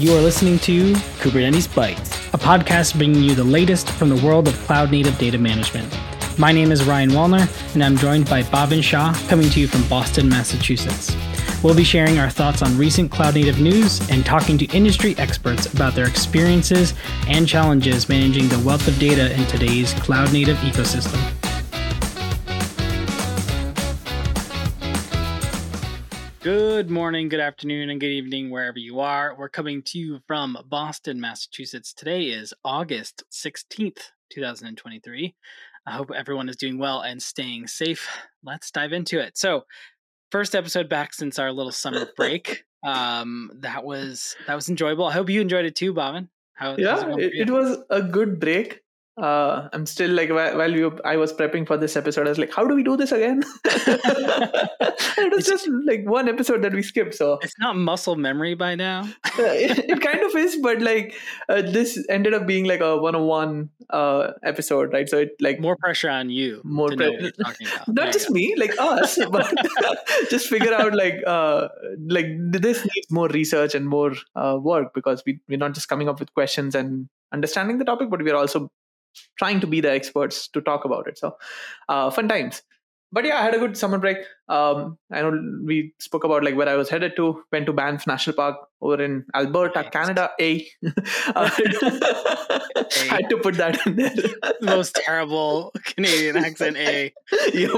You are listening to Kubernetes Bytes, a podcast bringing you the latest from the world of cloud native data management. My name is Ryan Wallner, and I'm joined by Bhavin Shah, coming to you from Boston, Massachusetts. We'll be sharing our thoughts on recent cloud native news and talking to industry experts about their experiences and challenges managing the wealth of data in today's cloud native ecosystem. Good morning, good afternoon, and good evening, wherever you are. We're coming to you from Boston, Massachusetts. Today is August 16th, 2023. I hope everyone is doing well and staying safe. Let's dive into it. So, first episode back since our little summer break. Um, that was that was enjoyable. I hope you enjoyed it too, Bhavin. How, yeah, it, it was a good break uh, I'm still like while we I was prepping for this episode, I was like, how do we do this again? it was just like one episode that we skipped. So it's not muscle memory by now. it, it, kind of is, but like uh, this ended up being like a one-on-one uh, episode, right? So it like more pressure on you. More pressure. Not just me, like us, but just figure out like uh, like this needs more research and more uh, work because we we're not just coming up with questions and understanding the topic, but we're also trying to be the experts to talk about it. So uh, fun times. But yeah, I had a good summer break. Um, I know we spoke about like where I was headed to. Went to Banff National Park over in Alberta, nice. Canada. A. uh, I had to put that in there. Most terrible Canadian accent. A. yep.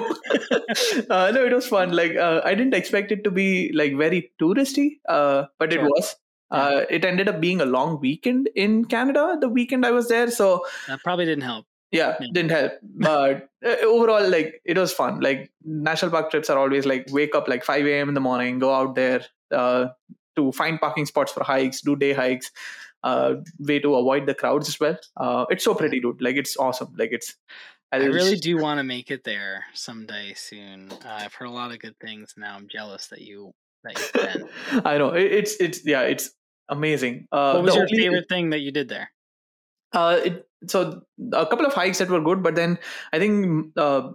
Uh, no, it was fun. Like uh, I didn't expect it to be like very touristy, uh, but sure. it was. Uh, it ended up being a long weekend in Canada. The weekend I was there, so that probably didn't help. Yeah, yeah. didn't help. But uh, overall, like it was fun. Like national park trips are always like wake up like 5 a.m. in the morning, go out there uh, to find parking spots for hikes, do day hikes. Uh, way to avoid the crowds as well. Uh, it's so pretty, dude. Like it's awesome. Like it's. I, I really do want to make it there someday soon. Uh, I've heard a lot of good things. Now I'm jealous that you that you've been. I know it's it's yeah it's amazing. Uh, what was your favorite thing that you did there? Uh, it, so a couple of hikes that were good, but then I think uh,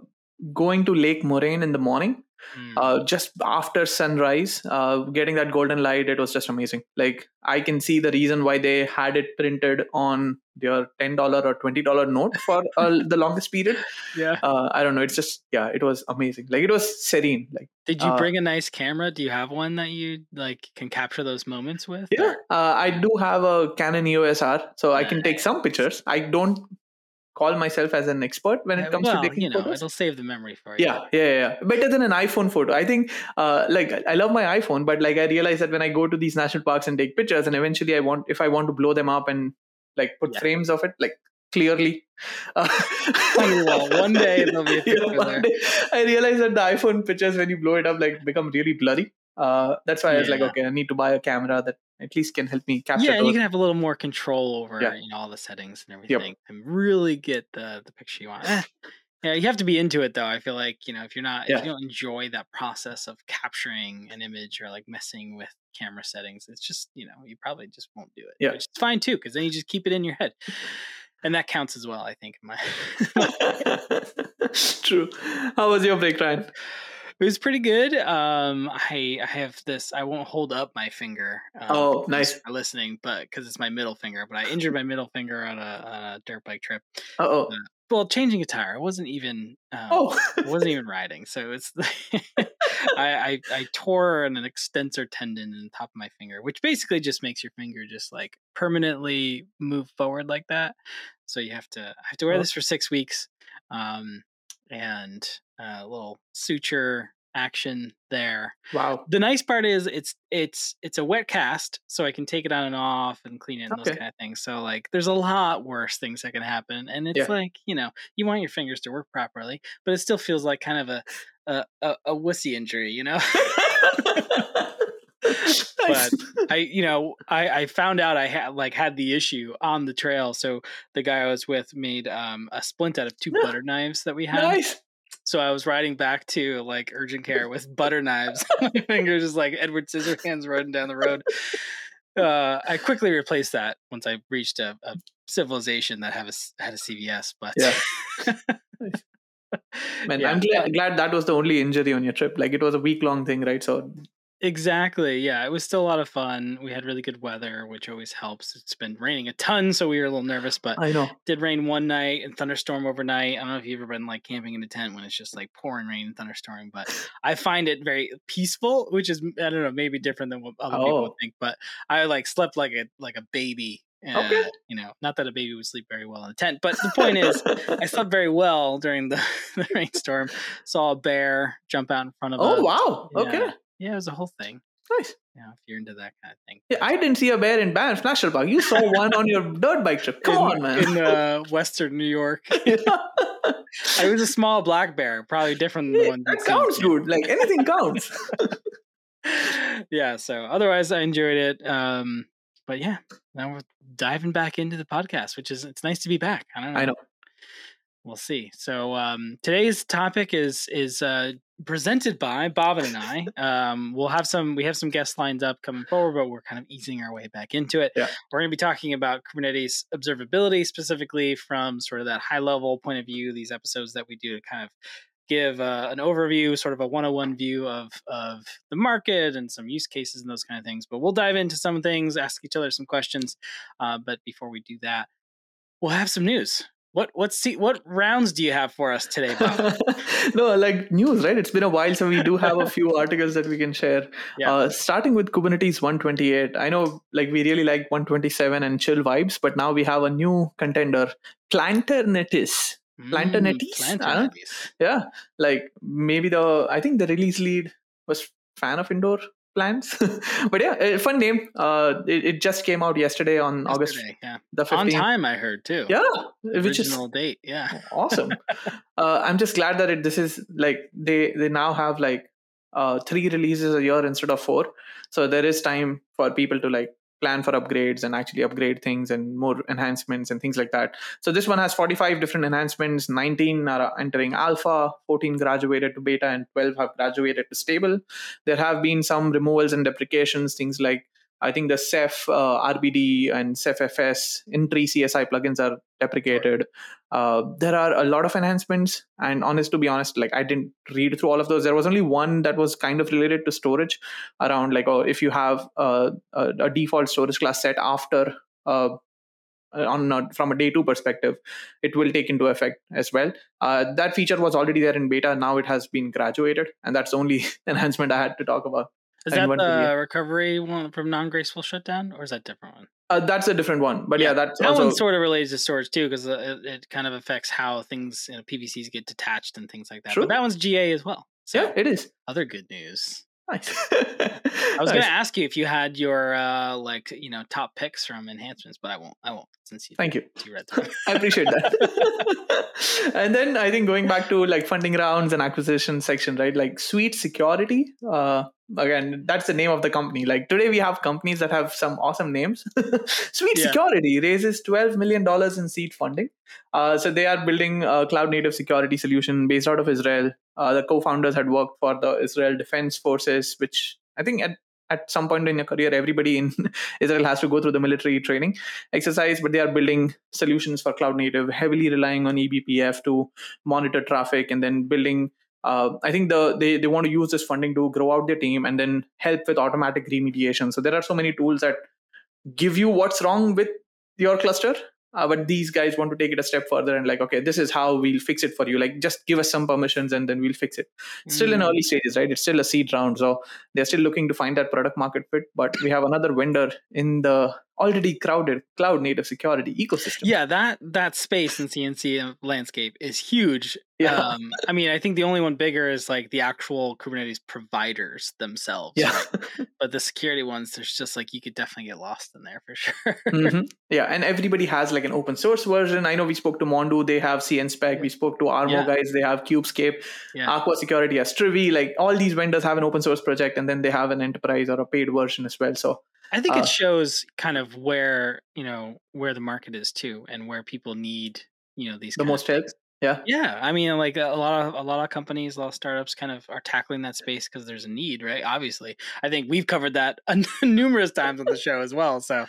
going to Lake Moraine in the morning Mm. Uh, just after sunrise, uh, getting that golden light, it was just amazing. Like I can see the reason why they had it printed on their ten dollar or twenty dollar note for uh, the longest period. Yeah, uh, I don't know. It's just yeah, it was amazing. Like it was serene. Like, did you uh, bring a nice camera? Do you have one that you like can capture those moments with? Yeah, uh, I do have a Canon EOS R, so I can take some pictures. I don't call myself as an expert when it comes well, to taking you know, photos. It'll save the memory for you. Yeah, yeah, yeah. Better than an iPhone photo. I think, uh, like, I love my iPhone, but like, I realize that when I go to these national parks and take pictures, and eventually I want, if I want to blow them up and like put yeah. frames of it, like clearly. Uh, one day there'll be a yeah, there. Day, I realized that the iPhone pictures, when you blow it up, like become really blurry. Uh, that's why yeah. I was like, okay, I need to buy a camera that at least can help me capture. Yeah, and you can have a little more control over yeah. you know all the settings and everything, yep. and really get the the picture you want. Eh. Yeah, you have to be into it though. I feel like you know if you're not if you don't enjoy that process of capturing an image or like messing with camera settings, it's just you know you probably just won't do it. Yeah, which is fine too because then you just keep it in your head, and that counts as well. I think. My True. How was your break, Ryan? it was pretty good. Um, I I have this. I won't hold up my finger. Um, oh, nice for listening, but because it's my middle finger. But I injured my middle finger on a on a dirt bike trip. oh. Uh, well, changing a tire. I wasn't even. Um, oh, wasn't even riding. So it's. I, I I tore an extensor tendon in the top of my finger, which basically just makes your finger just like permanently move forward like that. So you have to I have to wear oh. this for six weeks. Um, and a little suture action there. Wow. The nice part is it's it's it's a wet cast, so I can take it on and off and clean it and okay. those kind of things. So like there's a lot worse things that can happen. And it's yeah. like, you know, you want your fingers to work properly, but it still feels like kind of a a, a, a wussy injury, you know? but I, you know, I, I found out I had like had the issue on the trail. So the guy I was with made um, a splint out of two butter knives that we had. Nice. So I was riding back to like urgent care with butter knives. On my fingers just like Edward Scissorhands running down the road. Uh, I quickly replaced that once I reached a, a civilization that have a, had a CVS. But yeah. Man, yeah. I'm glad, glad that was the only injury on your trip. Like it was a week long thing, right? So Exactly. Yeah, it was still a lot of fun. We had really good weather, which always helps. It's been raining a ton, so we were a little nervous, but I know. Did rain one night and thunderstorm overnight. I don't know if you've ever been like camping in a tent when it's just like pouring rain and thunderstorming, but I find it very peaceful, which is I don't know, maybe different than what other oh. people think, but I like slept like a like a baby okay. Uh, you know, not that a baby would sleep very well in a tent, but the point is, I slept very well during the, the rainstorm. Saw a bear jump out in front of oh, us. Oh wow! Okay. Yeah, it was a whole thing. Nice. Yeah, if you're into that kind of thing. Yeah, I didn't see a bear in Banff National Park. You saw one on your dirt bike trip. Come in, on, man. In uh, Western New York. it was a small black bear, probably different than the one that counts, dude. Like anything counts. yeah. So otherwise, I enjoyed it. Um, but yeah, now we're diving back into the podcast, which is it's nice to be back. I don't know. I know. We'll see. So um, today's topic is is uh, presented by Bhavin and I. Um, we'll have some we have some guests lined up coming forward, but we're kind of easing our way back into it. Yeah. We're going to be talking about Kubernetes observability specifically from sort of that high level point of view. These episodes that we do to kind of give uh, an overview, sort of a 101 view of of the market and some use cases and those kind of things. But we'll dive into some things, ask each other some questions. Uh, but before we do that, we'll have some news. What what see what rounds do you have for us today, Bob? no, like news, right? It's been a while, so we do have a few articles that we can share. Yeah. Uh, starting with Kubernetes 128. I know, like we really like 127 and chill vibes, but now we have a new contender, Planternetes. Planternetes. Mm, yeah, like maybe the I think the release lead was fan of indoor plants, but yeah, fun name. Uh, it, it, just came out yesterday on yesterday, August yeah. the 15th. on time. I heard too. Yeah, the which original is date. Yeah, awesome. uh, I'm just glad that it this is like they they now have like uh three releases a year instead of four, so there is time for people to like plan for upgrades and actually upgrade things and more enhancements and things like that. So this one has 45 different enhancements, 19 are entering alpha, 14 graduated to beta, and 12 have graduated to stable. There have been some removals and deprecations, things like I think the Ceph uh, RBD and Ceph FS in CSI plugins are deprecated. Uh, there are a lot of enhancements, and honest to be honest, like I didn't read through all of those. There was only one that was kind of related to storage, around like oh, if you have a, a, a default storage class set after. Uh, on a, from a day two perspective, it will take into effect as well. Uh, that feature was already there in beta. Now it has been graduated, and that's the only enhancement I had to talk about. Is that the recovery one from non-graceful shutdown, or is that different one? Uh, that's a different one, but yeah, yeah that's that also... one sort of relates to storage too, because uh, it, it, kind of affects how things, you know, PVCs get detached and things like that. True. But that one's GA as well. So yeah, it is. Other good news. Nice. I was nice. going to ask you if you had your uh, like you know top picks from enhancements, but I won't. I won't since you. Thank you. You read. I appreciate that. and then I think going back to like funding rounds and acquisition section, right? Like Sweet Security. Uh, again, that's the name of the company. Like today, we have companies that have some awesome names. Sweet yeah. Security raises twelve million dollars in seed funding. Uh, so they are building a cloud native security solution based out of Israel. Uh, the co-founders had worked for the Israel Defense Forces, which I think at at some point in your career, everybody in Israel has to go through the military training exercise, but they are building solutions for cloud native, heavily relying on eBPF to monitor traffic and then building. Uh, I think the they, they want to use this funding to grow out their team and then help with automatic remediation. So there are so many tools that give you what's wrong with your cluster uh, but these guys want to take it a step further and like okay this is how we'll fix it for you like just give us some permissions and then we'll fix it still mm. in early stages right it's still a seed round so they're still looking to find that product market fit but we have another vendor in the already crowded cloud native security ecosystem. Yeah, that that space in CNC landscape is huge. Yeah. Um, I mean, I think the only one bigger is like the actual Kubernetes providers themselves. Yeah. Right? but the security ones, there's just like you could definitely get lost in there for sure. mm-hmm. Yeah, and everybody has like an open source version. I know we spoke to Mondoo, they have CNSPEC. We spoke to Armo yeah. guys, they have Kubescape. Yeah. Aqua Security has Trivy. Like all these vendors have an open source project, and then they have an enterprise or a paid version as well. So I think uh, it shows kind of where you know where the market is too, and where people need you know these the most help. Yeah, yeah. I mean, like a lot of a lot of companies, a lot of startups, kind of are tackling that space because there's a need, right? Obviously, I think we've covered that numerous times on the show as well. So,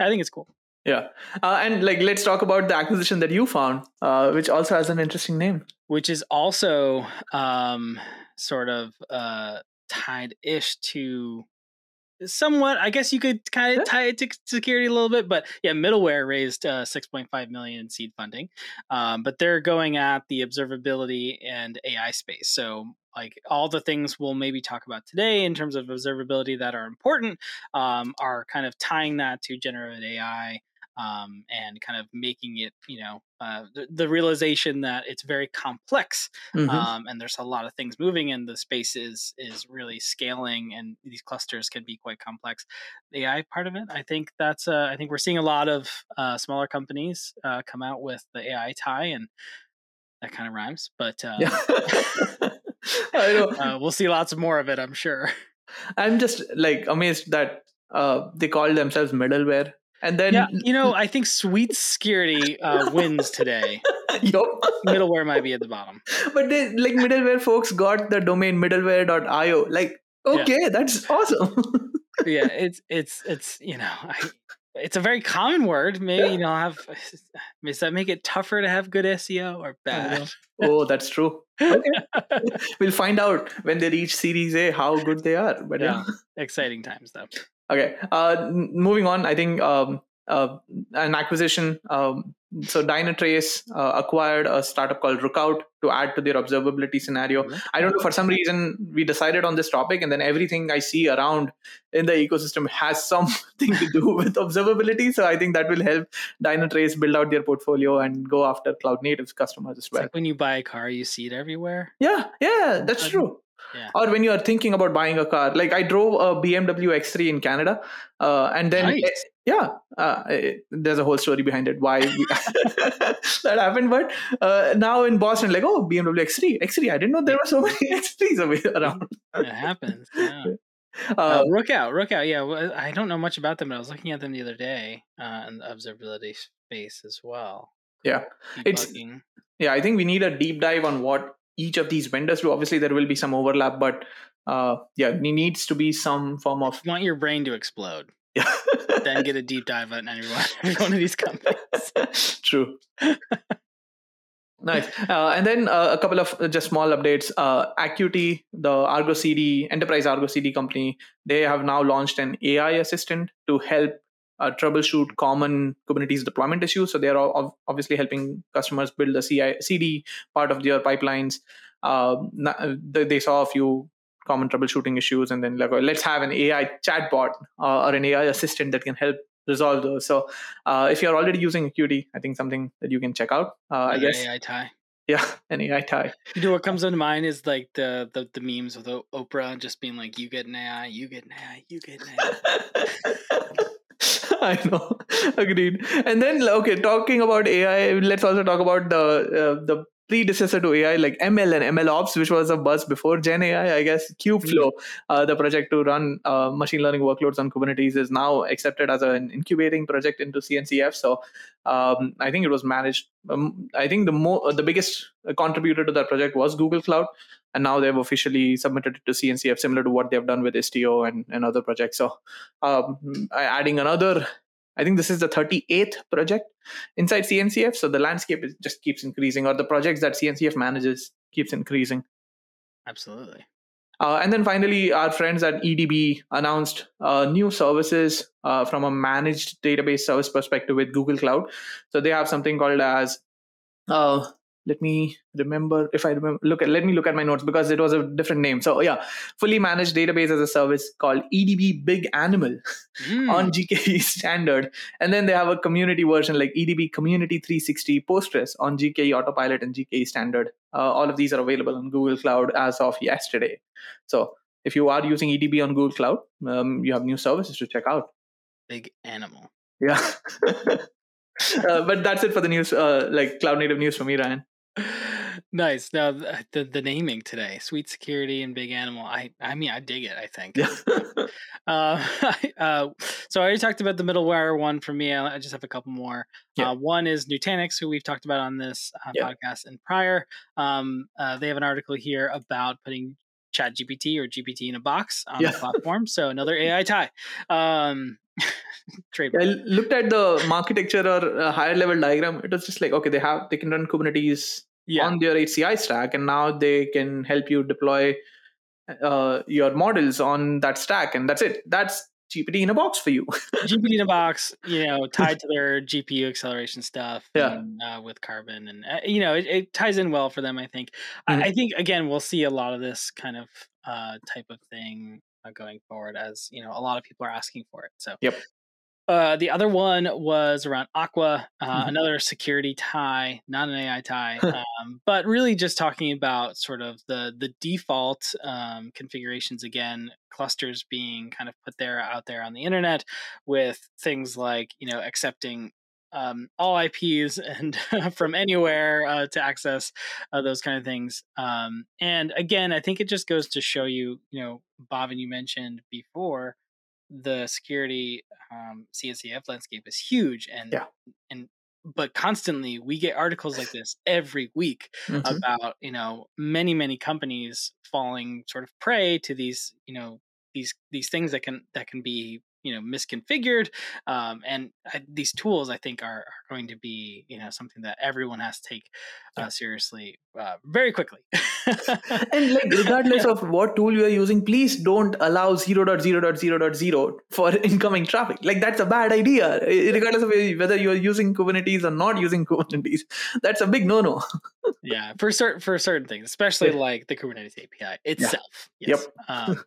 I think it's cool. Yeah, uh, and like let's talk about the acquisition that you found, uh, which also has an interesting name, which is also um, sort of uh, tied ish to somewhat i guess you could kind of tie it to security a little bit but yeah middleware raised uh, 6.5 million in seed funding um, but they're going at the observability and ai space. So like all the things we'll maybe talk about today in terms of observability that are important um, are kind of tying that to generative ai um, and kind of making it, you know, uh, the, the, realization that it's very complex mm-hmm. um, and there's a lot of things moving and the space is is really scaling and these clusters can be quite complex. The AI part of it, I think that's uh, I think we're seeing a lot of uh, smaller companies uh, come out with the AI tie and that kind of rhymes, but uh, yeah. I know. Uh, we'll see lots more of it, I'm sure. I'm just like amazed that they call themselves middleware and then, yeah, you know, I think Sweet Security uh, wins today. yep. Middleware might be at the bottom. But they, like middleware folks got the domain middleware.io. Like, okay, yeah. that's awesome. yeah, it's it's it's you know, I, it's a very common word. Maybe yeah. you know, have does that make it tougher to have good SEO or bad? oh, that's true. Okay. we'll find out when they reach Series A how good they are. But yeah, yeah. exciting times though. Okay. Uh, moving on, I think um, uh, an acquisition. Um, so Dynatrace uh, acquired a startup called Rookout to add to their observability scenario. Mm-hmm. I don't know, for some reason, we decided on this topic, and then everything I see around in the ecosystem has something to do with observability. So I think that will help Dynatrace build out their portfolio and go after cloud native customers as well. Like when you buy a car, you see it everywhere. Yeah, yeah, that's true yeah. or when you are thinking about buying a car like i drove a bmw x3 in canada uh, and then nice. yeah uh, it, there's a whole story behind it why that happened but uh, now in boston like oh bmw x3 x3 i didn't know there were so many x3s around it happens yeah uh, uh, Rookout, Rook out. Yeah, I don't know much about them, but I was looking at them the other day uh, in the observability space as well. Yeah, Debugging. it's yeah. I think we need a deep dive on what each of these vendors do. Obviously, there will be some overlap, but uh, yeah, it needs to be some form of. You want your brain to explode. Yeah. then get a deep dive on every one, every one of these companies. True. nice. Uh, and then uh, a couple of uh, just small updates. Uh, Akuity, the Argo CD, enterprise Argo CD company, they have now launched an AI assistant to help uh, troubleshoot common Kubernetes deployment issues. So they're all obviously helping customers build the CI, CD part of their pipelines. Uh, they saw a few common troubleshooting issues, and then like, let's have an AI chatbot uh, or an AI assistant that can help resolve those. So uh, if you're already using Akuity, I think something that you can check out. Uh, I guess AI tie. Yeah, an AI tie. You know what comes into mind is like the the, the memes with Oprah just being like, "You get an AI, you get an AI, you get an AI." I know, agreed. And then, okay, talking about AI, let's also talk about the uh, the predecessor to AI, like ML and ML Ops, which was a buzz before Gen AI, I guess. Kubeflow, mm-hmm. uh, the project to run uh, machine learning workloads on Kubernetes, is now accepted as an incubating project into CNCF. So um, I think it was managed. Um, I think the more the biggest contributor to that project was Google Cloud, and now they've officially submitted it to CNCF, similar to what they've done with Istio and, and other projects. So, um, adding another, I think this is the 38th project inside CNCF. So the landscape is, just keeps increasing, or the projects that CNCF manages keeps increasing. Absolutely. Uh, and then finally, our friends at EDB announced uh, new services uh, from a managed database service perspective with Google Cloud. So they have something called as uh, let me remember if i remember look at let me look at my notes because it was a different name. So yeah fully managed database as a service called edb big animal mm. on gke standard. And then they have a community version like edb community 360 postgres on gke autopilot and gke standard. Uh, all of these are available on google cloud as of yesterday. So if you are using edb on google cloud um, you have new services to check out. Big animal. Yeah. Uh, but that's it for the news uh, like cloud native news for me ryan nice. Now the the naming today, sweet security and big animal. I I mean I dig it. I think. uh, uh, so I already talked about the middleware one for me. I just have a couple more. Yeah. Uh, one is Nutanix, who we've talked about on this uh, yeah. podcast and prior. Um, uh, they have an article here about putting Chat GPT or GPT in a box on yeah. the platform. So another AI tie. Um, I looked at the architecture or a higher level diagram. It was just like, okay, they have they can run Kubernetes yeah. on their HCI stack, and now they can help you deploy uh, your models on that stack, and that's it. That's GPT in a box for you. GPT in a box, you know, tied to their GPU acceleration stuff. Yeah. And, uh, with Karbon, and uh, you know, it, it, ties in well for them. I think. Mm-hmm. I, I, think again, we'll see a lot of this kind of uh, type of thing uh, going forward, as you know, a lot of people are asking for it. So. Yep. Uh, the other one was around Aqua, uh, mm-hmm. another security tie, not an AI tie, um, but really just talking about sort of the the default um, configurations again, clusters being kind of put there out there on the internet, with things like you know accepting um, all IPs and from anywhere uh, to access uh, those kind of things. Um, and again, I think it just goes to show you, you know, Bhavin you mentioned before the security um, CNCF landscape is huge, and yeah. and but constantly we get articles like this every week mm-hmm. about you know many many companies falling sort of prey to these you know these these things that can that can be you know misconfigured um, and I, these tools i think are, are, going to be you know something that everyone has to take uh, seriously uh, very quickly and like regardless of what tool you are using please don't allow 0.0.0.0 for incoming traffic like that's a bad idea regardless of whether you're using kubernetes or not using kubernetes that's a big no-no yeah for certain for certain things especially yeah. like the kubernetes api itself yeah. yes. yep um,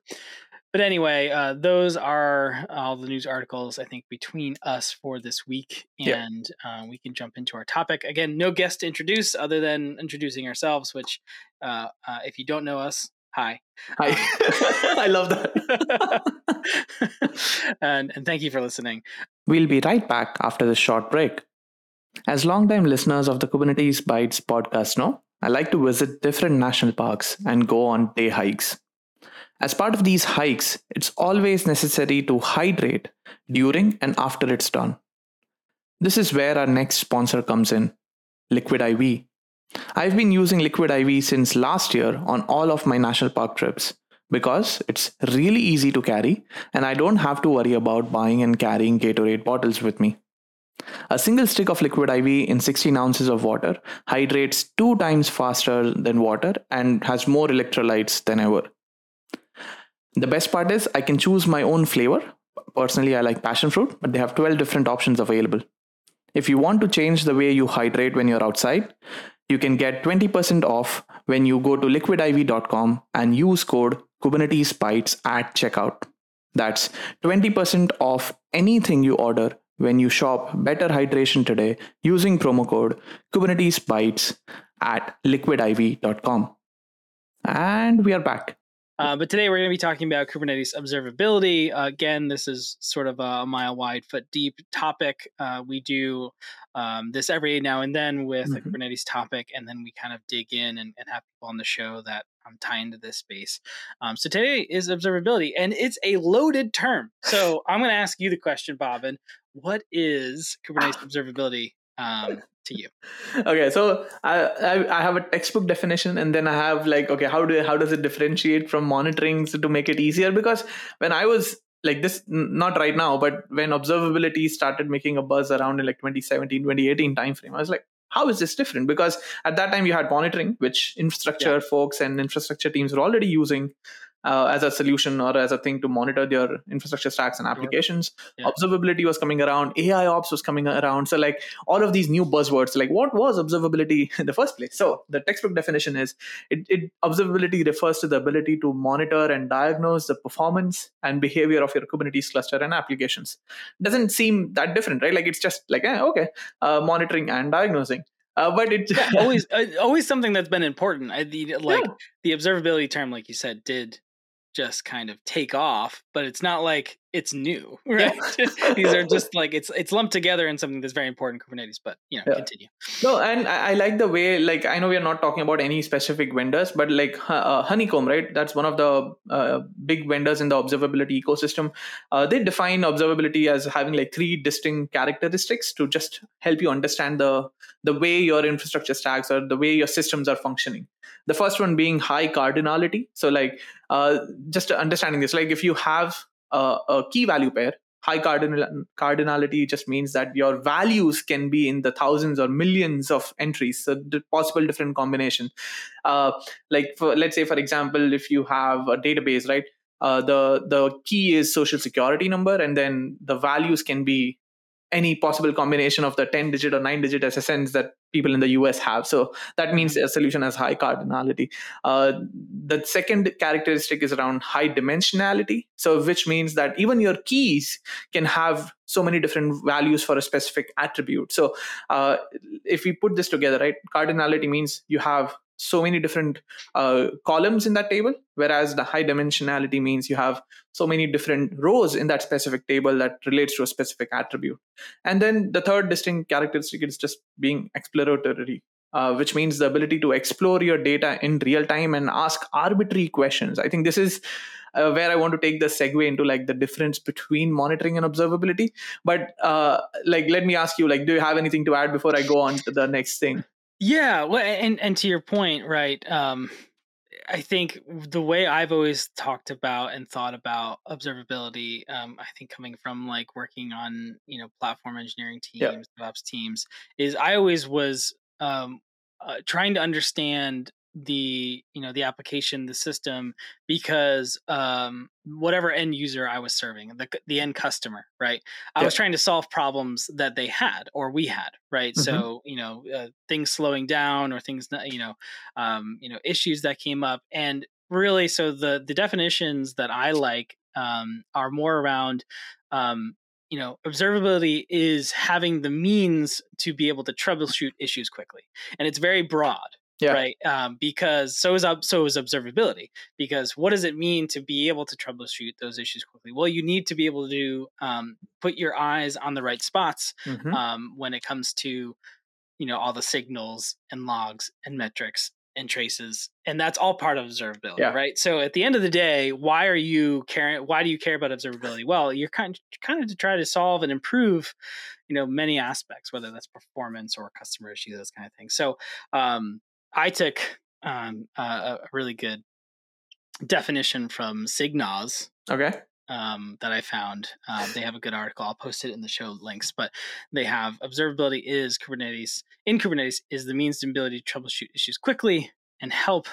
but anyway, uh, those are all the news articles I think between us for this week, and yeah. uh, we can jump into our topic again. No guest to introduce other than introducing ourselves. Which, uh, uh if you don't know us, hi, hi, um, I love that, and and thank you for listening. We'll be right back after this short break. As longtime listeners of the Kubernetes Bytes podcast know, I like to visit different national parks and go on day hikes. As part of these hikes, it's always necessary to hydrate during and after it's done. This is where our next sponsor comes in Liquid IV. I've been using Liquid IV since last year on all of my national park trips because it's really easy to carry and I don't have to worry about buying and carrying Gatorade bottles with me. A single stick of liquid IV in 16 ounces of water hydrates two times faster than water and has more electrolytes than ever. The best part is I can choose my own flavor. Personally, I like passion fruit, but they have 12 different options available. If you want to change the way you hydrate when you're outside, you can get 20% off when you go to liquidiv.com and use code Kubernetes Bytes at checkout. That's 20% off anything you order when you shop Better Hydration today using promo code Kubernetes Bytes at liquidiv.com. And we are back. Uh, but today we're going to be talking about Kubernetes observability. Uh, again, this is sort of a mile wide, foot deep topic. Uh, we do um, this every now and then with mm-hmm. a Kubernetes topic, and then we kind of dig in and, and have people on the show that um, tie into this space. Um, so today is observability, and it's a loaded term. So I'm going to ask you the question, Bhavin. What is Kubernetes observability um, to you? Okay, so I, I, I have a textbook definition, and then I have like okay, how do how does it differentiate from monitoring to make it easier? Because when I was like this not right now but when observability started making a buzz around in like 2017 2018 timeframe i was like how is this different because at that time you had monitoring which infrastructure yeah. folks and infrastructure teams were already using uh, as a solution or as a thing to monitor their infrastructure stacks and applications. Yeah. Observability was coming around, AI ops was coming around. So, like all of these new buzzwords, like what was observability in the first place? So, the textbook definition is it, it observability refers to the ability to monitor and diagnose the performance and behavior of your Kubernetes cluster and applications. Doesn't seem that different, right? Like it's just like eh, okay, uh, monitoring and diagnosing. Uh, but it's yeah, always uh, always something that's been important. I, the, like yeah. the observability term, like you said, did just kind of take off, but it's not like it's new, right? Yeah. These are just like it's it's lumped together in something that's very important in Kubernetes. But you know, yeah. continue. No, and I, I, like the way like I know we are not talking about any specific vendors, but like uh, Honeycomb, right? That's one of the uh, big vendors in the observability ecosystem. Uh, they define observability as having like three distinct characteristics to just help you understand the the way your infrastructure stacks or the way your systems are functioning. The first one being high cardinality. So like uh, just understanding this, like if you have a, key value pair. High cardinal cardinality just means that your values can be in the thousands or millions of entries. So the possible different combination. Uh, like for let's say for example if you have a database right? Uh, the the key is social security number and then the values can be any possible combination of the 10 digit or 9 digit SSNs that people in the US have. So that means mm-hmm. a solution has high cardinality. Uh, the second characteristic is around high dimensionality. So which means that even your keys can have so many different values for a specific attribute. So uh, if we put this together, right, cardinality means you have so many different uh, columns in that table whereas the high dimensionality means you have so many different rows in that specific table that relates to a specific attribute. And then the third distinct characteristic is just being exploratory uh, which means the ability to explore your data in real time and ask arbitrary questions. I think this is uh, where i want to take the segue into like the difference between monitoring and observability. But uh, like let me ask you like do you have anything to add before i go on to the next thing yeah, well, and and to your point, right? Um, I think the way I've always talked about and thought about observability, um, I think coming from like working on you know platform engineering teams, yeah. DevOps teams, is I always was um, uh, trying to understand the you know the application the system because um whatever end user i was serving the the end customer right i yeah. was trying to solve problems that they had or we had right mm-hmm. so you know uh, things slowing down or things you know um you know issues that came up and really so the the definitions that i like um are more around um you know observability is having the means to be able to troubleshoot issues quickly and it's very broad yeah. right um, because so is so is observability because what does it mean to be able to troubleshoot those issues quickly well you need to be able to um, put your eyes on the right spots mm-hmm. um, when it comes to you know all the signals and logs and metrics and traces and that's all part of observability yeah. right so at the end of the day why are you caring why do you care about observability well you're kind of, kind of to try to solve and improve you know many aspects whether that's performance or customer issues those kind of things so um, I took um, a really good definition from SigNoz. Okay. Um, that I found. Uh, they have a good article. I'll post it in the show links. But they have observability is Kubernetes in Kubernetes is the means and ability to troubleshoot issues quickly and help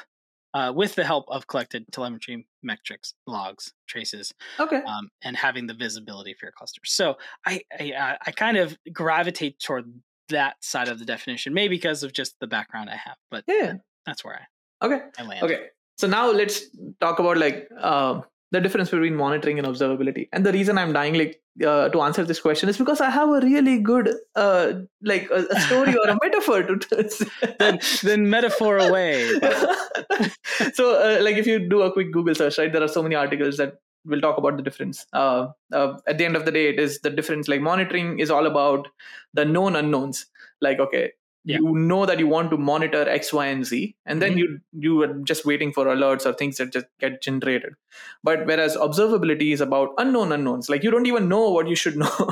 uh, with the help of collected telemetry metrics, logs, traces, okay, um, and having the visibility for your clusters. So I, I I kind of gravitate toward that side of the definition, maybe because of just the background I have. But yeah, that's where I okay. I land. Okay, so now let's talk about like uh, the difference between monitoring and observability. And the reason I'm dying like uh, to answer this question is because I have a really good uh, like a, a story or a metaphor to then then metaphor away. so uh, like if you do a quick Google search, right, there are so many articles that we'll talk about the difference. Uh, uh, at the end of the day, it is the difference. Like monitoring is all about the known unknowns. Like, okay, yeah. you know that you want to monitor X, Y, and Z, and then mm-hmm. you you are just waiting for alerts or things that just get generated. But whereas observability is about unknown unknowns, like you don't even know what you should know.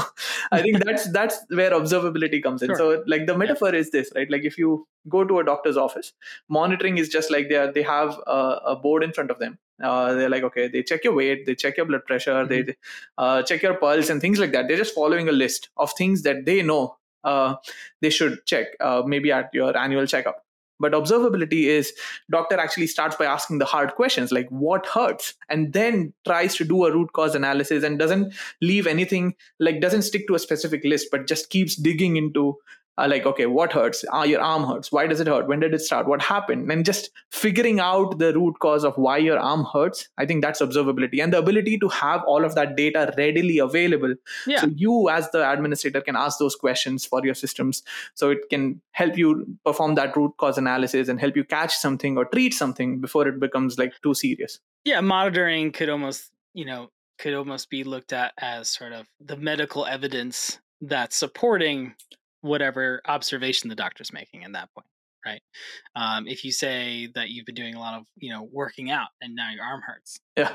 I think that's that's where observability comes in. Sure. So like the metaphor yeah. is this, right? Like if you go to a doctor's office, monitoring is just like they are, they have a, a board in front of them uh, they're like, okay, they check your weight, they check your blood pressure, mm-hmm. they uh, check your pulse and things like that. They're just following a list of things that they know uh, they should check, uh, maybe at your annual checkup. But observability is doctor actually starts by asking the hard questions like what hurts, and then tries to do a root cause analysis and doesn't leave anything like doesn't stick to a specific list, but just keeps digging into uh, like okay what hurts? Uh, your arm hurts. Why does it hurt? When did it start? What happened? And just figuring out the root cause of why your arm hurts i think that's observability. And the ability to have all of that data readily available. Yeah. so you as the administrator can ask those questions for your systems. So it can help you perform that root cause analysis and help you catch something or treat something before it becomes like too serious. Yeah monitoring could almost you know could almost be looked at as sort of the medical evidence that's supporting whatever observation the doctor's making at that point right? Um, if you say that you've been doing a lot of you know working out and now your arm hurts yeah.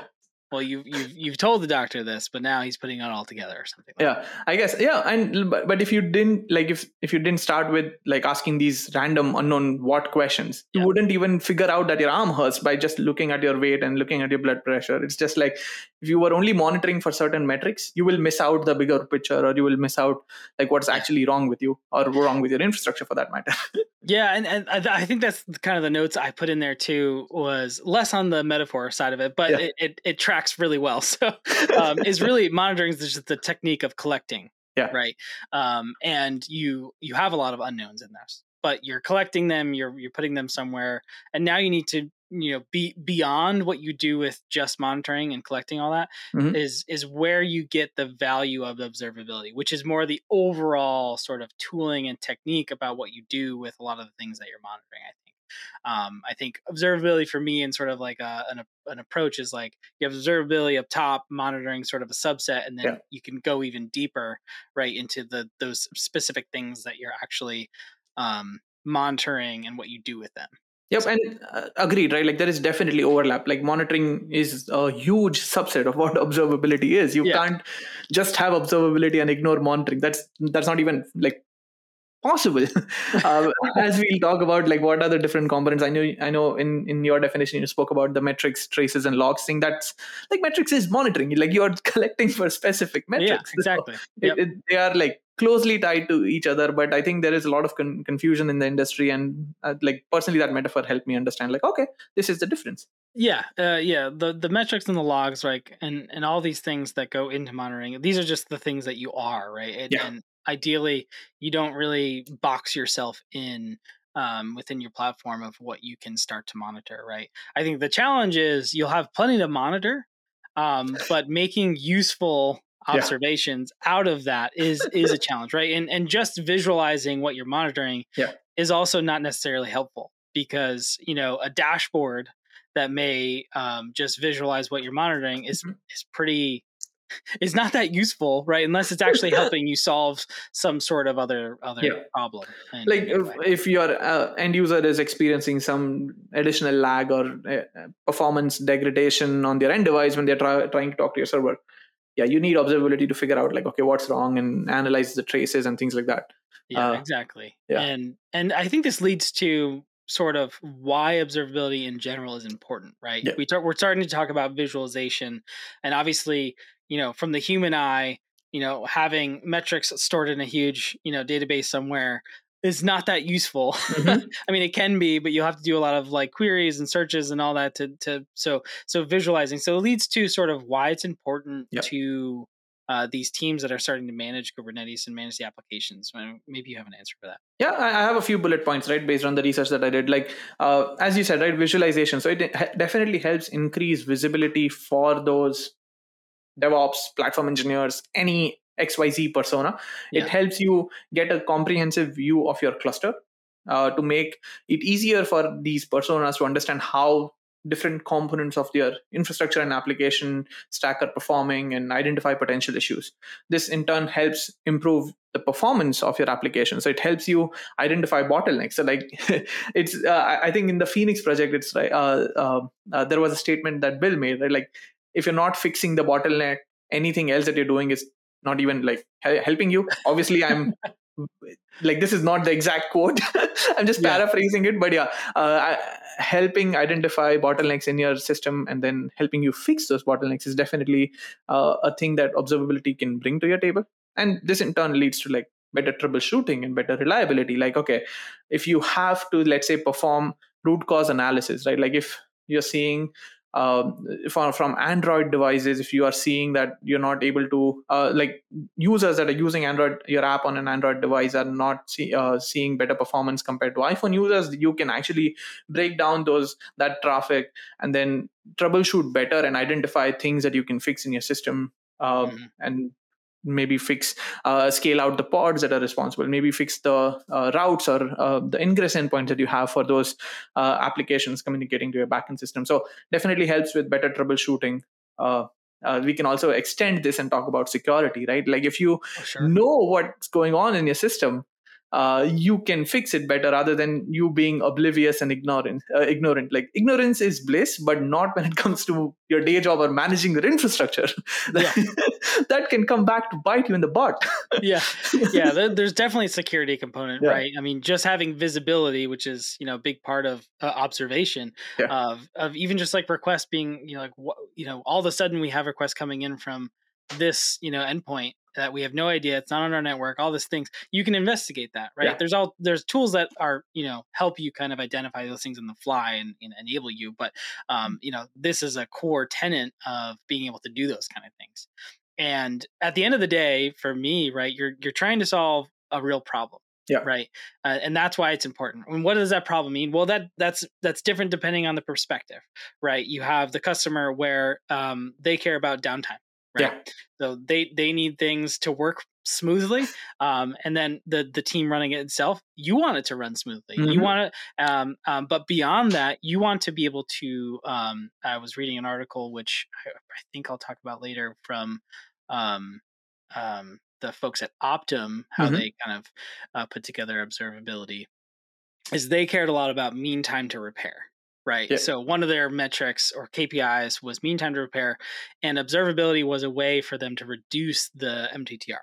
well you've you've you've told the doctor this but now he's putting it all together or something like yeah that. i guess yeah and but, but if you didn't like if if you didn't start with like asking these random unknown what questions you wouldn't even figure out that your arm hurts by just looking at your weight and looking at your blood pressure. It's just like if you were only monitoring for certain metrics you will miss out the bigger picture or you will miss out like what's actually wrong with you or wrong with your infrastructure for that matter. Yeah and, and i think that's kind of the notes i put in there too was less on the metaphor side of it but yeah. it, it, it, tracks really well. So um, is really monitoring is just the technique of collecting yeah. right? Um, and you you have a lot of unknowns in this but you're collecting them you're you're putting them somewhere and now you need to you know be beyond what you do with just monitoring and collecting all that mm-hmm. is is where you get the value of observability which is more the overall sort of tooling and technique about what you do with a lot of the things that you're monitoring i think um, i think observability for me and sort of like a, an, an approach is like you have observability up top monitoring sort of a subset and then yeah. you can go even deeper right into the those specific things that you're actually um, monitoring and what you do with them Yep, and uh, agreed, right? Like there is definitely overlap. Like monitoring is a huge subset of what observability is. You yeah. can't just have observability and ignore monitoring. That's that's not even like possible. uh, as we'll talk about, like what are the different components? I know, I know. In in your definition, you spoke about the metrics, traces, and logs thing. That's like metrics is monitoring. Like you are collecting for specific metrics. Yeah, exactly. So yep. it, it, they are like closely tied to each other but i think there is a lot of con- confusion in the industry and uh, like personally that metaphor helped me understand like okay this is the difference. Yeah uh, yeah the the metrics and the logs like and and all these things that go into monitoring these are just the things that you are right? And, yeah. and ideally you don't really box yourself in um, within your platform of what you can start to monitor right? I think the challenge is you'll have plenty to monitor um, but making useful observations yeah. out of that is is a challenge right and and just visualizing what you're monitoring yeah. is also not necessarily helpful because you know a dashboard that may um, just visualize what you're monitoring is mm-hmm. is pretty is not that useful right unless it's actually helping you solve some sort of other other yeah. problem like if, if, your uh, end user is experiencing some additional lag or uh, performance degradation on their end device when they're try, trying to talk to your server yeah you need observability to figure out like okay what's wrong and analyze the traces and things like that yeah uh, exactly yeah. and and i think this leads to sort of why observability in general is important right yeah. we talk, we're starting to talk about visualization and obviously you know from the human eye you know having metrics stored in a huge you know database somewhere is not that useful. Mm-hmm. I mean, it can be, but you'll have to do a lot of like queries and searches and all that to to so so visualizing. So it leads to sort of why it's important yep. to uh, these teams that are starting to manage Kubernetes and manage the applications. Maybe you have an answer for that. Yeah, I have a few bullet points, right, based on the research that I did. Like, uh, as you said, right, visualization. So it definitely helps increase visibility for those DevOps, platform engineers, any xyz persona. Yeah. it helps you get a comprehensive view of your cluster uh, to make it easier for these personas to understand how different components of their infrastructure and application stack are performing and identify potential issues. This in turn helps improve the performance of your application. So it helps you identify bottlenecks. So like it's uh, i think in the phoenix project it's right uh, uh, uh, there was a statement that bill made right? Like if you're not fixing the bottleneck anything else that you're doing is not even like helping you. Obviously i'm like this is not the exact quote. I'm just yeah. paraphrasing it but yeah uh, helping identify bottlenecks in your system and then helping you fix those bottlenecks is definitely uh, a thing that observability can bring to your table. And this in turn leads to like better troubleshooting and better reliability. Like okay if you have to let's say perform root cause analysis right? Like if you're seeing um, from, from android devices if you are seeing that you're not able to uh, like users that are using android your app on an android device are not see, uh, seeing better performance compared to iphone users you can actually break down those that traffic and then troubleshoot better and identify things that you can fix in your system um, mm-hmm. and maybe fix uh, scale out the pods that are responsible maybe fix the uh, routes or uh, the ingress endpoints that you have for those uh, applications communicating to your backend system. So definitely helps with better troubleshooting. Uh, uh, we can also extend this and talk about security right? Like if you oh, sure. know what's going on in your system uh, you can fix it better rather than you being oblivious and ignorant uh, ignorant like ignorance is bliss but not when it comes to your day job or managing your infrastructure yeah. that can come back to bite you in the butt yeah yeah there's definitely a security component yeah. right i mean just having visibility which is you know a big part of uh, observation yeah. of of even just like requests being you know like what you know all of a sudden we have requests coming in from this you know endpoint that we have no idea it's not on our network all these things you can investigate that right? Yeah. there's all there's tools that are you know help you kind of identify those things on the fly and, and enable you but um, you know this is a core tenant of being able to do those kind of things. And at the end of the day for me right you're you're trying to solve a real problem yeah. right? Uh, and that's why it's important. And what does that problem mean? Well that that's that's different depending on the perspective right? You have the customer where um, they care about downtime right? Yeah. So they they need things to work smoothly, um, and then the the team running it itself, you want it to run smoothly. Mm-hmm. You want it, um, um, but beyond that, you want to be able to. Um, I was reading an article which I, I think I'll talk about later from um, um, the folks at Optum, how mm-hmm. they kind of uh, put together observability. Is they cared a lot about mean time to repair right? Yep. So one of their metrics or KPIs was mean time to repair, and observability was a way for them to reduce the MTTR.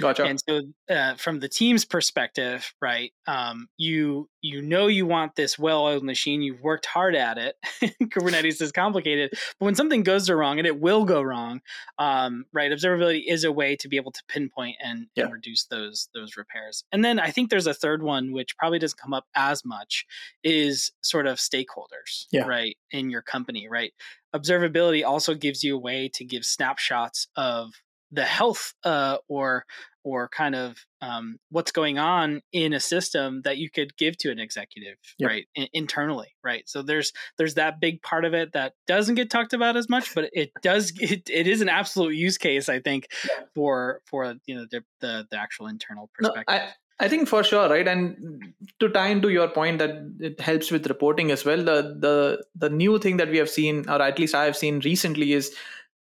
Gotcha. And so, uh, from the team's perspective, right, um, you you know you want this well-oiled machine. You've worked hard at it. Kubernetes is complicated, but when something goes wrong, and it will go wrong, um, right? Observability is a way to be able to pinpoint and, yeah. and reduce those those repairs. And then I think there's a third one which probably doesn't come up as much is sort of stakeholders, yeah. right, in your company, right? Observability also gives you a way to give snapshots of the health uh, or or kind of um, what's going on in a system that you could give to an executive yep. right I- internally right so there's there's that big part of it that doesn't get talked about as much but it does it, it is an absolute use case i think yeah. for for you know the, the, the actual internal perspective no, I- I think for sure, right? And to tie into your point that it helps with reporting as well. The the the new thing that we have seen, or at least I have seen recently, is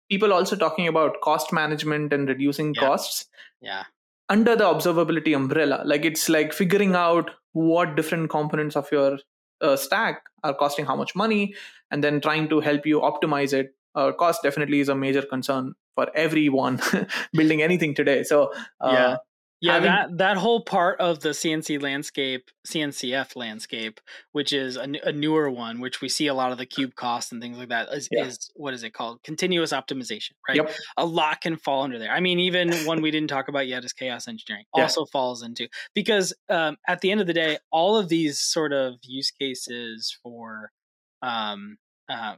people also talking about cost management and reducing yeah. costs. Yeah. Under the observability umbrella like it's like figuring out what different components of your uh, stack are costing how much money and then trying to help you optimize it. Uh, cost definitely is a major concern for everyone building anything today. So uh, yeah yeah, that that whole part of the CNC landscape, CNCF landscape, which is a, a, newer one, which we see a lot of the Kubecosts and things like that, is, yeah. is what is it called? Continuous optimization, right? Yep. A lot can fall under there. I mean, even one we didn't talk about yet is chaos engineering, yeah. also falls into because um, at the end of the day, all of these sort of use cases for um, uh,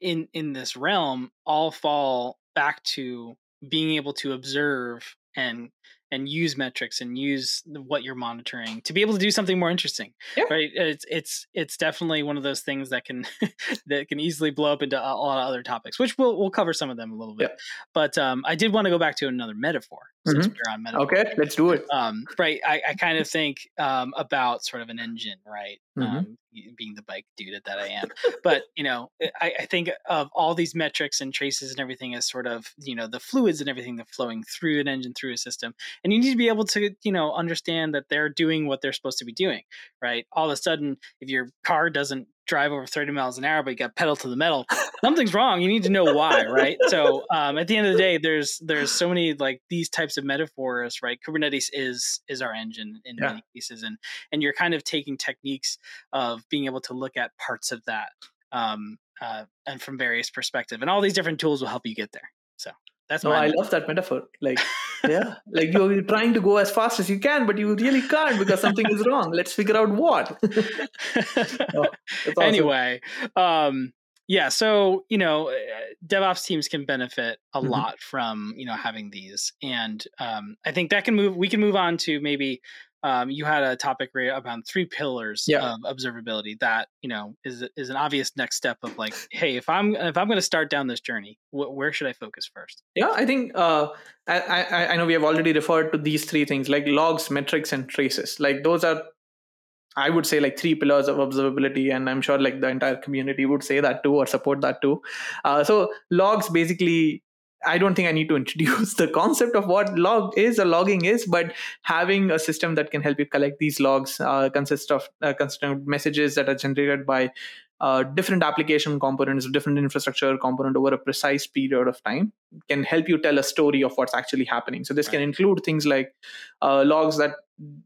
in in this realm all fall back to being able to observe and and use metrics and use what you're monitoring to be able to do something more interesting yeah. right it's it's it's definitely one of those things that can that can easily blow up into a lot of other topics which we'll we'll cover some of them a little bit yeah. but um, i did want to go back to another metaphor since mm-hmm. we're on metaphor okay let's do it um, right i, I kind of think um, about sort of an engine right mm-hmm. Um, being the bike dude at that i am. But you know I, I think of all these metrics and traces and everything as sort of you know the fluids and everything that flowing through an engine through a system. And you need to be able to you know understand that they're doing what they're supposed to be doing right? All of a sudden if your car doesn't drive over 30 miles an hour but you got pedal to the metal. Something's wrong. You need to know why right? So um, at the end of the day there's there's so many like these types of metaphors right? Kubernetes is is our engine in yeah. many cases and and you're kind of taking techniques of being able to look at parts of that um, uh, and from various perspective and all these different tools will help you get there that's no, I love that metaphor. Like, yeah, like you're trying to go as fast as you can, but you really can't because something is wrong. Let's figure out what. oh, awesome. Anyway, um, yeah. So you know, uh, DevOps teams can benefit a mm-hmm. lot from you know having these, and um, I think that can move. We can move on to maybe um, you had a topic about three pillars yeah. of observability that you know is is an obvious next step of like hey if i'm if i'm going to start down this journey wh- where should i focus first yeah i think uh, I, I i know we have already referred to these three things like logs metrics and traces like those are I would say like three pillars of observability, and I'm sure like the entire community would say that too or support that too. Uh, so logs basically I don't think I need to introduce the concept of what log is or logging is, but having a system that can help you collect these logs uh, consists of uh, consist of messages that are generated by uh, different application components, different infrastructure component over a precise period of time can help you tell a story of what's actually happening. So this right. can include things like uh, logs that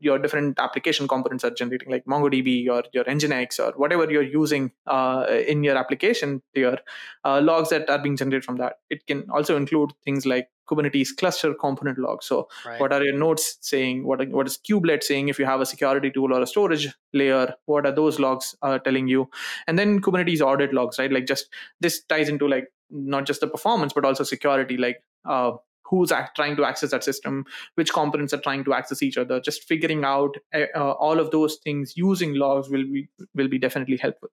your different application components are generating, like MongoDB or your Nginx or whatever you're using uh, in your application Your uh, logs that are being generated from that. It can also include things like Kubernetes cluster component logs. So, right. what are your nodes saying? What, what is kubelet saying? If you have a security tool or a storage layer, what are those logs uh, telling you? And then Kubernetes audit logs, right? Like, just this ties into like not just the performance, but also security. Like, uh, who's trying to access that system, which components are trying to access each other. Just figuring out uh, uh, all of those things using logs will be will be definitely helpful.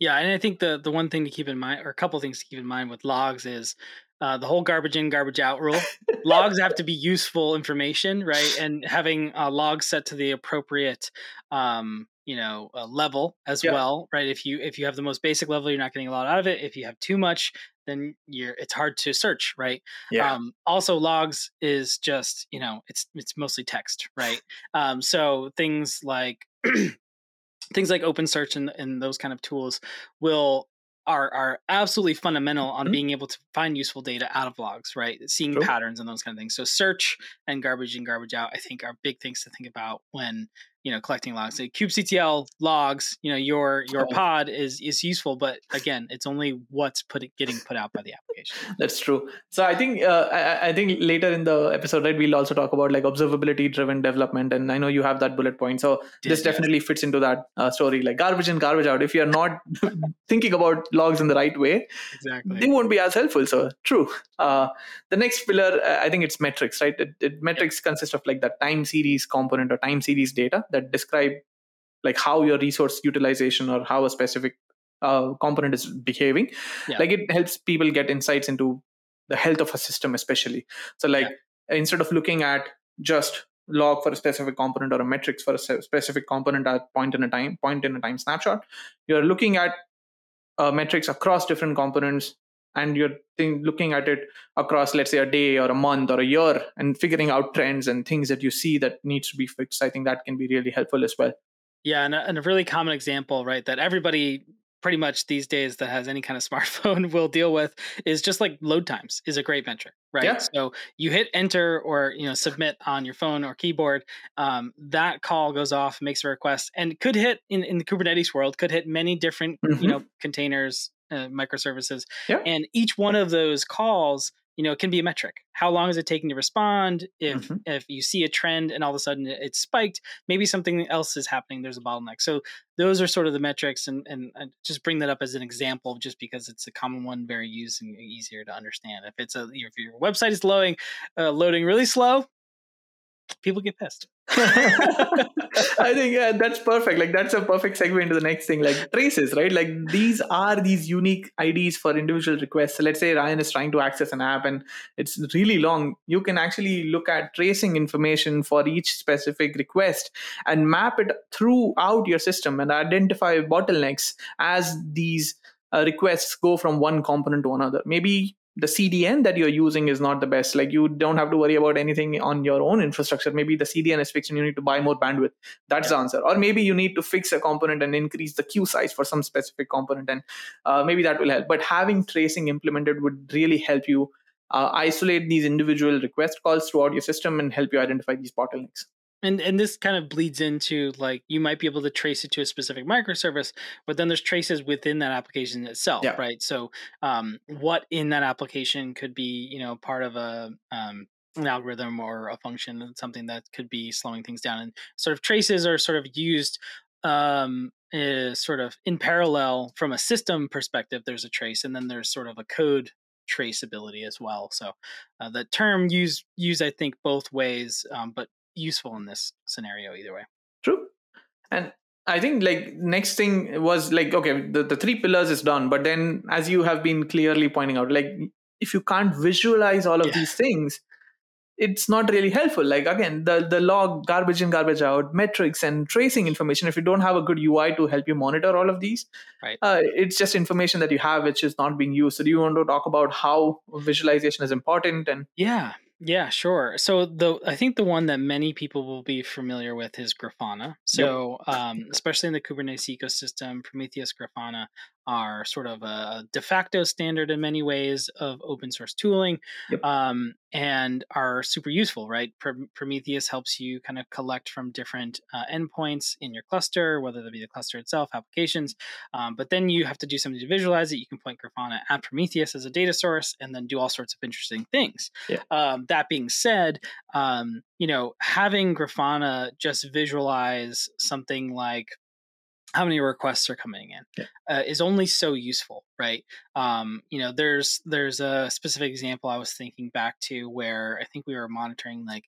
Yeah, and I think the the one thing to keep in mind, or a couple things to keep in mind with logs is uh, the whole garbage in, garbage out rule. logs have to be useful information, right? And having uh, logs set to the appropriate, um, you know, uh, level as yeah. well, right? If you if you have the most basic level, you're not getting a lot out of it. If you have too much, then you're it's hard to search right yeah. Um, also logs is just you know it's it's mostly text right um, so things like things like OpenSearch and, and those kind of tools will are are absolutely fundamental on mm-hmm. being able to find useful data out of logs, right? Seeing cool. patterns and those kind of things. So search and garbage in, garbage out, I think are big things to think about when you know collecting logs. So kubectl logs, you know your your pod is is useful, but again, it's only what's put getting put out by the application. That's true. So I think uh, I, I, think later in the episode, right, we'll also talk about like observability driven development, and I know you have that bullet point. So Did, this definitely fits into that uh, story, like garbage in, garbage out. If you're not thinking about logs in the right way, exactly, they won't be as helpful. So true. Uh, the next pillar, I think it's metrics, right? It, it, metrics yeah. consist of like the time series component or time series data that describe like how your resource utilization or how a specific uh, component is behaving yeah. like it helps people get insights into the health of a system especially so like yeah. instead of looking at just log for a specific component or a metrics for a specific component at point in a time point in a time snapshot you're looking at uh, metrics across different components and you're think, looking at it across let's say a day or a month or a year and figuring out trends and things that you see that needs to be fixed i think that can be really helpful as well yeah and a, and a really common example right that everybody pretty much these days that has any kind of smartphone will deal with is just like load times is a great metric right yeah. so you hit enter or you know submit on your phone or keyboard um, that call goes off makes a request and could hit in, in the kubernetes world could hit many different mm-hmm. you know containers uh, microservices yeah. and each one of those calls you know it can be a metric how long is it taking to respond if mm-hmm. if you see a trend and all of a sudden it's spiked maybe something else is happening there's a bottleneck so those are sort of the metrics and and, and just bring that up as an example just because it's a common one very used and easier to understand if it's a if your website is loading uh, loading really slow people get pissed I think uh, that's perfect. Like that's a perfect segue into the next thing, like traces, right? Like these are these unique IDs for individual requests. So let's say Ryan is trying to access an app and it's really long. You can actually look at tracing information for each specific request and map it throughout your system and identify bottlenecks as these uh, requests go from one component to another. Maybe the CDN that you're using is not the best. Like you don't have to worry about anything on your own infrastructure. Maybe the CDN is fixed and you need to buy more bandwidth. That's yeah. the answer. Or maybe you need to fix a component and increase the queue size for some specific component, and uh, maybe that will help. But having tracing implemented would really help you uh, isolate these individual request calls throughout your system and help you identify these bottlenecks and and this kind of bleeds into like you might be able to trace it to a specific microservice but then there's traces within that application itself yeah. right so um, what in that application could be you know part of a um, an algorithm or a function and something that could be slowing things down and sort of traces are sort of used um, is sort of in parallel from a system perspective there's a trace and then there's sort of a code traceability as well so uh, the term used used i think both ways um, but useful in this scenario either way. True. And I think like next thing was like okay, the, the three pillars is done, but then as you have been clearly pointing out, like if you can't visualize all of yeah. these things, it's not really helpful. Like again, the the log garbage in, garbage out, metrics and tracing information. If you don't have a good UI to help you monitor all of these, right. uh, it's just information that you have which is not being used. So do you want to talk about how visualization is important and yeah, yeah, sure. So the I think the one that many people will be familiar with is Grafana. So yep. um, especially in the Kubernetes ecosystem, Prometheus Grafana are sort of a de facto standard in many ways of open source tooling yep. um, and are super useful, right? Pr- Prometheus helps you kind of collect from different uh, endpoints in your cluster, whether that be the cluster itself, applications. Um, but then you have to do something to visualize it. You can point Grafana at Prometheus as a data source and then do all sorts of interesting things. Yeah. Um, that being said, um, you know, having Grafana just visualize something like how many requests are coming in yeah. uh, is only so useful right um, you know there's there's a specific example i was thinking back to where i think we were monitoring like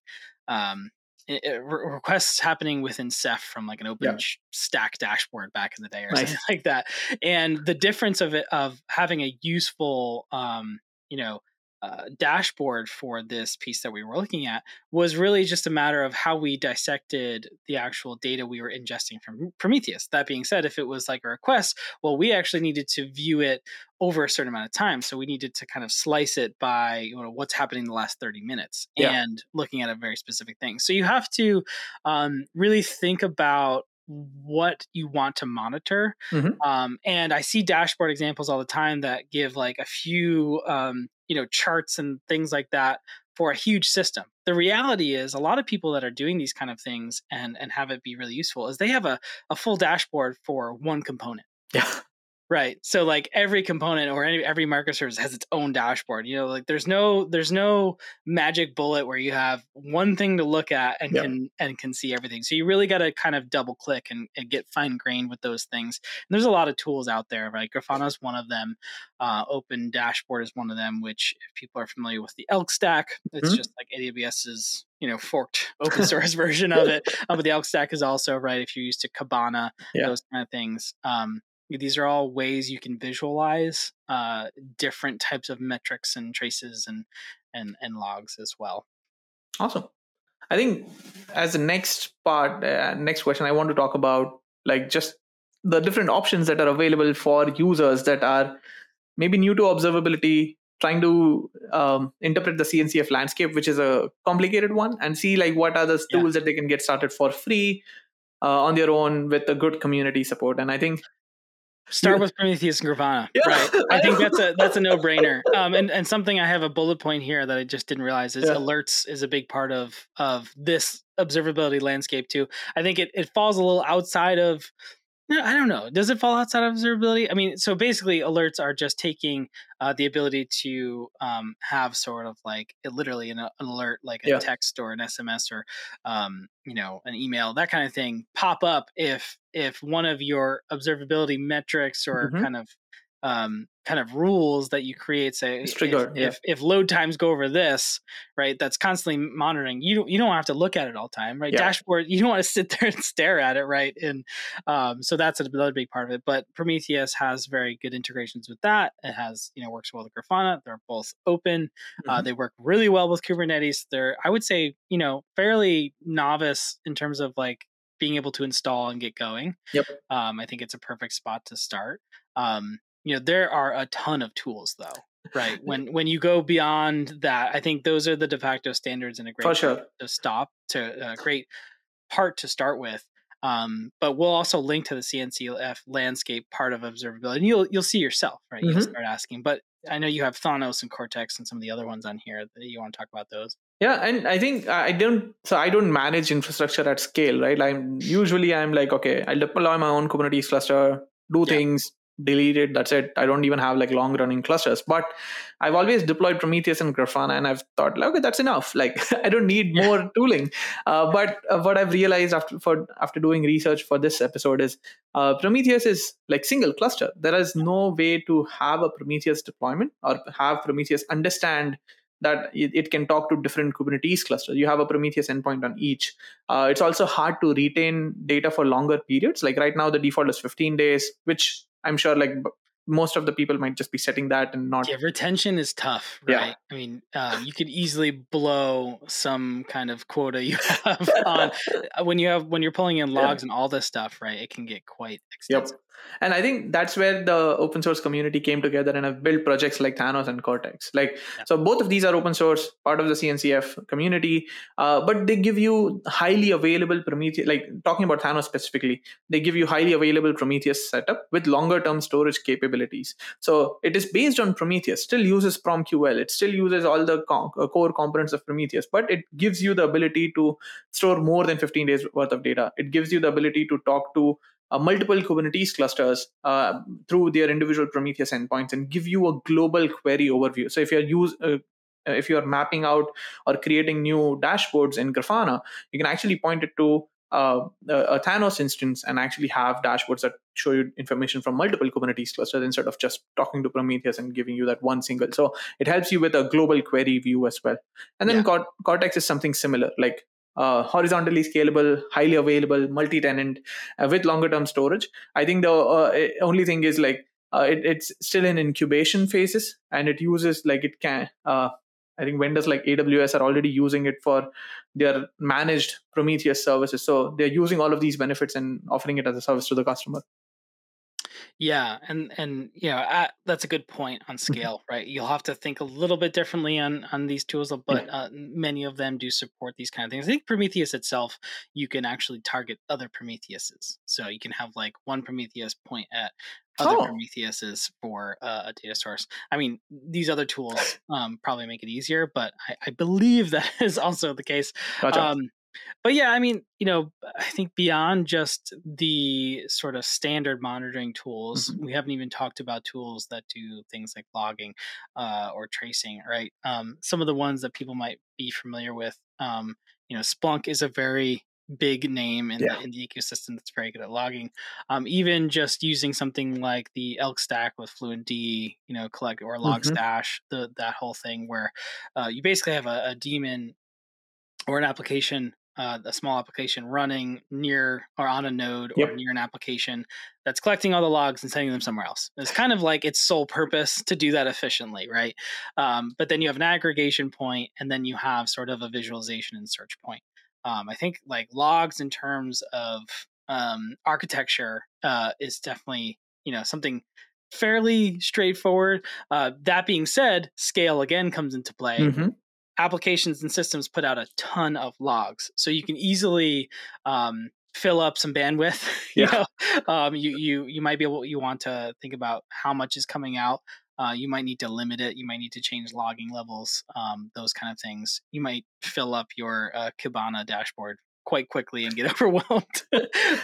um, it, it, requests happening within Ceph from like an open yeah. stack dashboard back in the day or nice. something like that and the difference of it of having a useful um, you know uh, dashboard for this piece that we were looking at was really just a matter of how we dissected the actual data we were ingesting from Prometheus. That being said, if it was like a request, well, we actually needed to view it over a certain amount of time. So we needed to kind of slice it by you know, what's happening in the last 30 minutes yeah. and looking at a very specific thing. So you have to um, really think about what you want to monitor. Mm-hmm. Um, and I see dashboard examples all the time that give like a few, um, you know, charts and things like that for a huge system. The reality is a lot of people that are doing these kind of things and, and have it be really useful is they have a, a full dashboard for one component. Yeah. Right. So like every component or any, every microservice has its own dashboard. You know, like there's no there's no magic bullet where you have one thing to look at and yep. can and can see everything. So you really got to kind of double click and, and get fine grained with those things. And there's a lot of tools out there. Right. Grafana is one of them. Uh, Open Dashboard is one of them. Which if people are familiar with the Elk Stack, it's mm-hmm. just like AWS's you know forked open source version of it. Uh, but the Elk Stack is also right if you're used to Kibana, yeah. those kind of things. Um, these are all ways you can visualize uh, different types of metrics and traces and and and logs as well. Awesome. I think as the next part, uh, next question, I want to talk about like just the different options that are available for users that are maybe new to observability, trying to um, interpret the CNCF landscape, which is a complicated one, and see like what are the tools that they can get started for free uh, on their own with a good community support. And I think Start with Prometheus and Grafana. Yeah. Right. I think that's a that's a no brainer. Um, and and something I have a bullet point here that I just didn't realize is yeah. alerts is a big part of of this observability landscape too. I think it it falls a little outside of I don't know. Does it fall outside of observability? I mean, so basically, alerts are just taking uh, the ability to um, have sort of like it, literally an, an, alert, like a yeah. text or an SMS or um, you know an email, that kind of thing, pop up if if one of your observability metrics or mm-hmm. kind of um, kind of rules that you create say trigger, if, yeah. if, if load times go over this right that's constantly monitoring you don't you don't have to look at it all the time right? Yeah. dashboard you don't want to sit there and stare at it right? And um, so that's another big part of it but prometheus has very good integrations with that. It has you know works well with grafana. They're both open. Uh, mm-hmm. uh, they work really well with kubernetes. They're i would say you know fairly novice in terms of like being able to install and get going. Yep. Um, i think it's a perfect spot to start. Um, you know there are a ton of tools though right when when you go beyond that i think those are the de facto standards and a great sure. to stop to a great part to start with um, but we'll also link to the CNCF landscape part of observability, and you'll you'll see yourself, right? Mm-hmm. You'll start asking. But I know you have Thanos and Cortex and some of the other ones on here that you want to talk about those. Yeah, and I think I don't. So I don't manage infrastructure at scale, right? I'm usually I'm like, okay, I'll deploy my own Kubernetes cluster, do yeah. things, delete it that's it i don't even have like long running clusters but i've always deployed prometheus and grafana and i've thought like, okay that's enough like i don't need more tooling uh, but uh, what i've realized after for after doing research for this episode is uh, prometheus is like single cluster there is no way to have a prometheus deployment or have prometheus understand that it, can talk to different Kubernetes clusters. You have a Prometheus endpoint on each. Uh, it's also hard to retain data for longer periods. Like right now, the default is 15 days, which I'm sure like most of the people might just be setting that and not yeah retention is tough right yeah. i mean uh, you could easily blow some kind of quota you have on uh, when you have when you're pulling in logs yeah. and all this stuff right it can get quite extensive yep and i think that's where the open source community came together and have built projects like thanos and cortex. Like yeah. so both of these are open source part of the cncf community uh, but they give you highly available prometheus like talking about thanos specifically they give you highly available prometheus setup with longer term storage capabilities. So it is based on prometheus still uses promql it still uses all the uh, core components of prometheus but it gives you the ability to store more than 15 days worth of data. It gives you the ability to talk to uh, multiple Kubernetes clusters uh, through their individual Prometheus endpoints and give you a global query overview. So if you're use uh, if you're mapping out or creating new dashboards in Grafana, you can actually point it to uh, a Thanos instance and actually have dashboards that show you information from multiple Kubernetes clusters instead of just talking to Prometheus and giving you that one single. So it helps you with a global query view as well. And then yeah. Cortex is something similar. Like uh, horizontally scalable, highly available, multi-tenant uh, with longer-term storage. I think the uh, only thing is like uh, it, it's still in incubation phases, and it uses like it can. Uh, I think vendors like AWS are already using it for their managed Prometheus services, so they're using all of these benefits and offering it as a service to the customer. Yeah, and and you know that's a good point on mm-hmm. scale, right? You'll have to think a little bit differently on on these tools, but uh, many of them do support these kind of things. I think Prometheus itself, you can actually target other Prometheuses, so you can have like one Prometheus point at other oh. Prometheuses for uh, a data source. I mean, these other tools um, probably make it easier, but I, I, believe that is also the case. Gotcha. Um, but yeah, I mean, you know, I think beyond just the sort of standard monitoring tools, mm-hmm. we haven't even talked about tools that do things like logging uh, or tracing, right? Um, some of the ones that people might be familiar with, um, you know, Splunk is a very big name in, yeah. the, in the ecosystem that's very good at logging. Um, even just using something like the Elk Stack with Fluentd, you know, collect or Logstash, mm-hmm. the that whole thing where uh, you basically have a, a daemon or an application uh, a small application running near or on a node yep. or near an application that's collecting all the logs and sending them somewhere else. It's kind of like its sole purpose to do that efficiently, right? Um, but then you have an aggregation point, and then you have sort of a visualization and search point. Um, I think like logs in terms of um, architecture uh, is definitely you know something fairly straightforward. Uh, that being said, scale again comes into play. Mm-hmm applications and systems put out a ton of logs, so you can easily um, fill up some bandwidth. you know, um, you you you might be able you want to think about how much is coming out. Uh, you might need to limit it. You might need to change logging levels. Um, those kind of things. You might fill up your uh, Kibana dashboard quite quickly and get overwhelmed.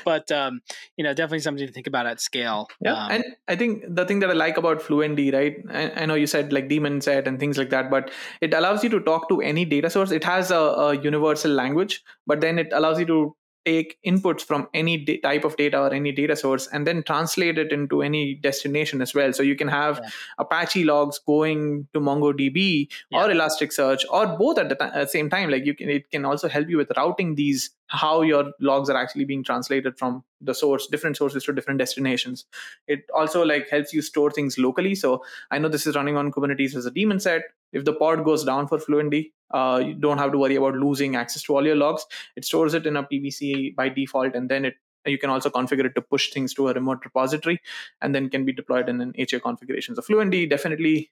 but um, you know, definitely something to think about at scale. Yeah, um, and I think the thing that I like about Fluentd, right? I, I, know you said like daemon set and things like that, but it allows you to talk to any data source. It has a, a universal language, but then it allows you to take inputs from any type of data or any data source and then translate it into any destination as well. So you can have yeah. Apache logs going to MongoDB yeah. or Elasticsearch or both at the t- same time. Like you can, it can also help you with routing these how your logs are actually being translated from the source different sources to different destinations. It also like helps you store things locally. So i know this is running on kubernetes as a daemon set. If the pod goes down for fluentd uh, you don't have to worry about losing access to all your logs. It stores it in a pvc by default and then it you can also configure it to push things to a remote repository and then can be deployed in an ha configuration so fluentd definitely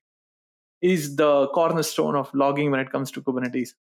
is the cornerstone of logging when it comes to kubernetes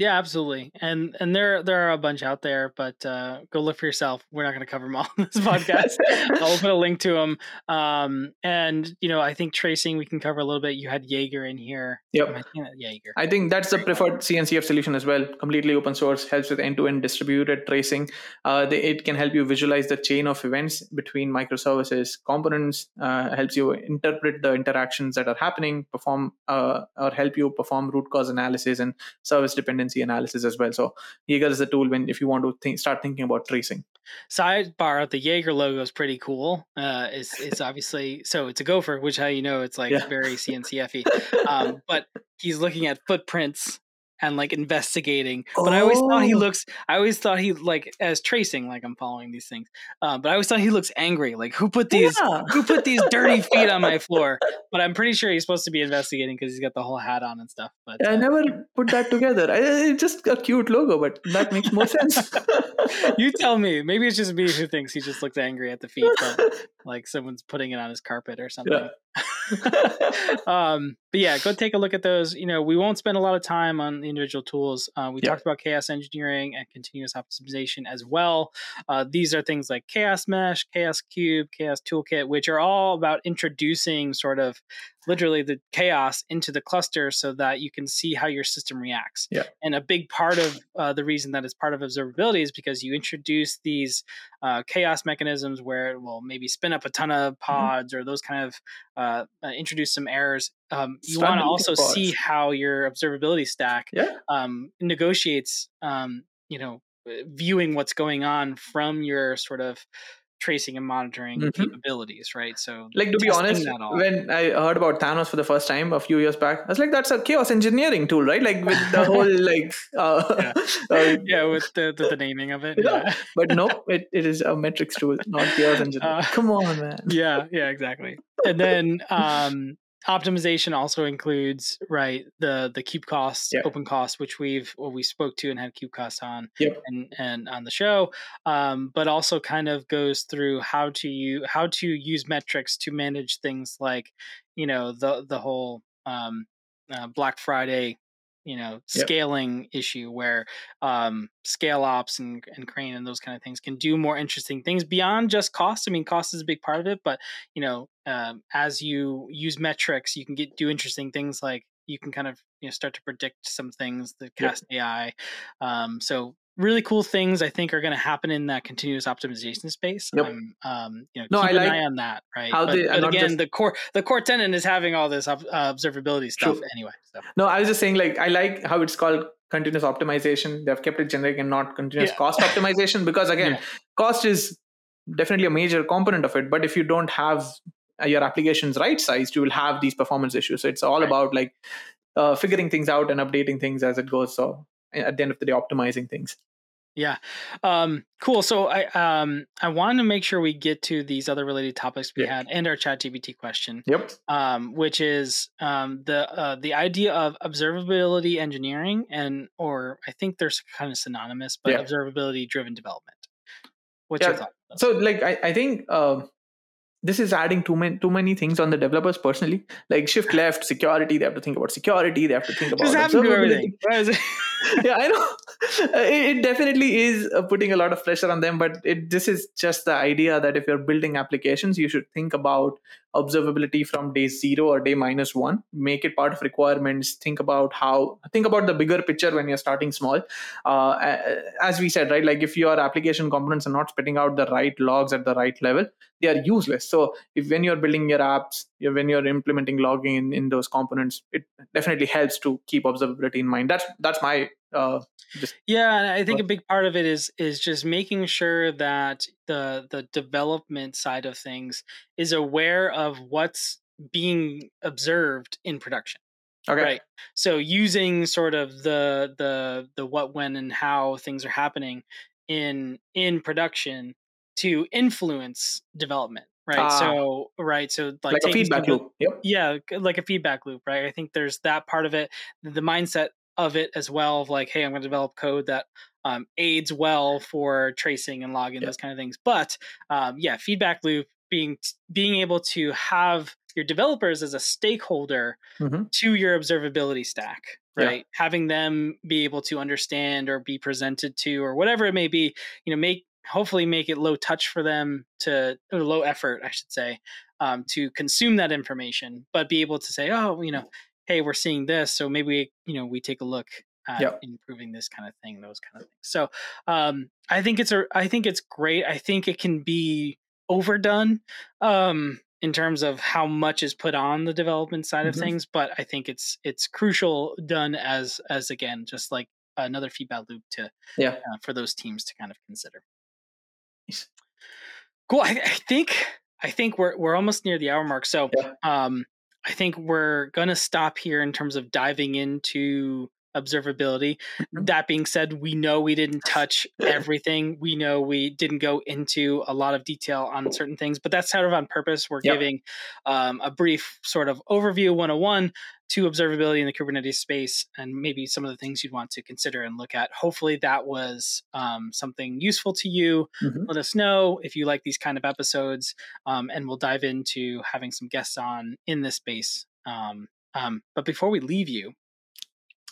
yeah, absolutely. And and there there are a bunch out there, but uh, go look for yourself. We're not going to cover them all in this podcast. I'll put a link to them. Um, and you know, I think tracing we can cover a little bit. You had Jaeger in here. Yep. I think Jaeger. I think that's the preferred CNCF solution as well. Completely open source, helps with end to end distributed tracing. Uh, they, it can help you visualize the chain of events between microservices, components. Uh, helps you interpret the interactions that are happening, perform uh, or help you perform root cause analysis and service dependency dependency analysis as well. So Jaeger is a tool when if you want to think, start thinking about tracing. Sidebar: the Jaeger logo is pretty cool. Uh, it's it's obviously so it's a gopher, which how you know it's like yeah. very CNCFy. Um, but he's looking at footprints and like investigating. But oh. I always thought he Oh. looks. I always thought he like as tracing. Like I'm following these things. Uh, but I always thought he looks angry. Like who put these Yeah. who put these dirty feet on my floor? But I'm pretty sure he's supposed to be investigating because he's got the whole hat on and stuff. But I uh, never put that together. I, it's just a cute logo, but that makes more sense. you tell me. Maybe it's just me who thinks he just looks angry at the feet, but like someone's putting it on his carpet or something. um, but yeah, go take a look at those. You know, we won't spend a lot of time on the individual tools. Uh, we Yeah. talked about chaos engineering and continuous optimization as well. Uh, these are things like Chaos Mesh, Chaos Kube, Chaos Toolkit, which are all about introducing sort of literally the chaos into the cluster so that you can see how your system reacts. Yeah. And a big part of uh, the reason that it's part of observability is because you introduce these uh, chaos mechanisms where it will maybe spin up a ton of Mm-hmm. pods or those kind of uh, uh, introduce some errors. Um, you want to also pods. see how your observability stack yeah. um, negotiates, um, you know, viewing what's going on from your sort of tracing and monitoring Mhm. capabilities, right? So, Like to be honest, when I heard about Thanos for the first time a few years back, I was like, "That's a chaos engineering tool, right?" Like with the whole like, uh, uh, yeah, with the, the, the naming of it. Yeah. Yeah. but no, it, it is a metrics tool, not chaos engineering. Uh, Come on, man. yeah, yeah, exactly. And then um, optimization also includes right the the Kubecost, Yeah. OpenCost, which we've well, we spoke to and had Kubecost on Yep. and and on the show, um, but also kind of goes through how to you how to use metrics to manage things like you know the the whole um, uh, Black Friday you know Yep. scaling issue where um, ScaleOps and, and crane and those kind of things can do more interesting things beyond just cost i mean cost is a big part of it but you know um, as you use metrics you can get do interesting things like you can kind of you know start to predict some things the Yep. cast ai um, so really cool things i think are going to happen in that continuous optimization space. I'm, um, you know No, keep I an like eye on that right how but, they but again just- the core the core tenant is having all this uh, observability stuff True. anyway so No, I was just saying, like, I like how it's called continuous optimization. They've kept it generic and not continuous Yeah. cost optimization because, again, Yeah. cost is definitely a major component of it. But if you don't have uh, your applications right sized, you will have these performance issues. So it's all Right. about like uh, figuring things out and updating things as it goes. So at the end of the day, optimizing things. Yeah. Um, cool. So I um I wanted to make sure we get to these other related topics we Yeah. had and our chat GPT question, Yep. um, which is um the uh, the idea of observability engineering and or I think they're kind of synonymous, but Yeah. observability driven development. What's your thought? So like I, I think uh, this is adding too many too many things on the developers personally. Like shift left, security. They have to think about security. They have to think about Just have to observability. everything. Why is it- yeah, I know. It, it definitely is uh, putting a lot of pressure on them, but it this is just the idea that if you're building applications, you should think about observability from day zero or day minus one. Make it part of requirements. Think about how think about the bigger picture when you're starting small. Uh, as we said, right? Like if your application components are not spitting out the right logs at the right level, they are useless. So if when you're building your apps, when you're implementing logging in, in those components, it definitely helps to keep observability in mind. That's that's my uh, just Yeah, and I think a big part of it is is just making sure that the the development side of things is aware of what's being observed in production. okay. Right. So using sort of the the the what when and how things are happening in in production to influence development. Right. Ah. so right. So like, Like, a feedback loop. Yep. yeah like a feedback loop right i think there's that part of it the mindset of it as well of like hey i'm going to develop code that um, aids well for tracing and logging Yeah. those kind of things but um, yeah feedback loop being being able to have your developers as a stakeholder Mhm. to your observability stack Yeah. right having them be able to understand or be presented to or whatever it may be you know make hopefully make it low touch for them to low effort i should say um, to consume that information but be able to say oh you know hey we're seeing this so maybe you know we take a look at Yep. improving this kind of thing those kind of things so um, i think it's a i think it's great i think it can be overdone um, in terms of how much is put on the development side of Mhm. things but i think it's it's crucial done as as again just like another feedback loop to Yeah. uh, for those teams to kind of consider cool I, I think i think we're we're almost near the hour mark so Yeah. um i think we're gonna stop here in terms of diving into observability. Mm-hmm. That being said, we know we didn't touch everything. We know we didn't go into a lot of detail on certain things, but that's sort of on purpose. We're yep. giving um, a brief sort of overview 101 to observability in the Kubernetes space and maybe some of the things you'd want to consider and look at. Hopefully, that was um, something useful to you. Mm-hmm. Let us know if you like these kind of episodes, um, and we'll dive into having some guests on in this space. Um, um but before we leave you,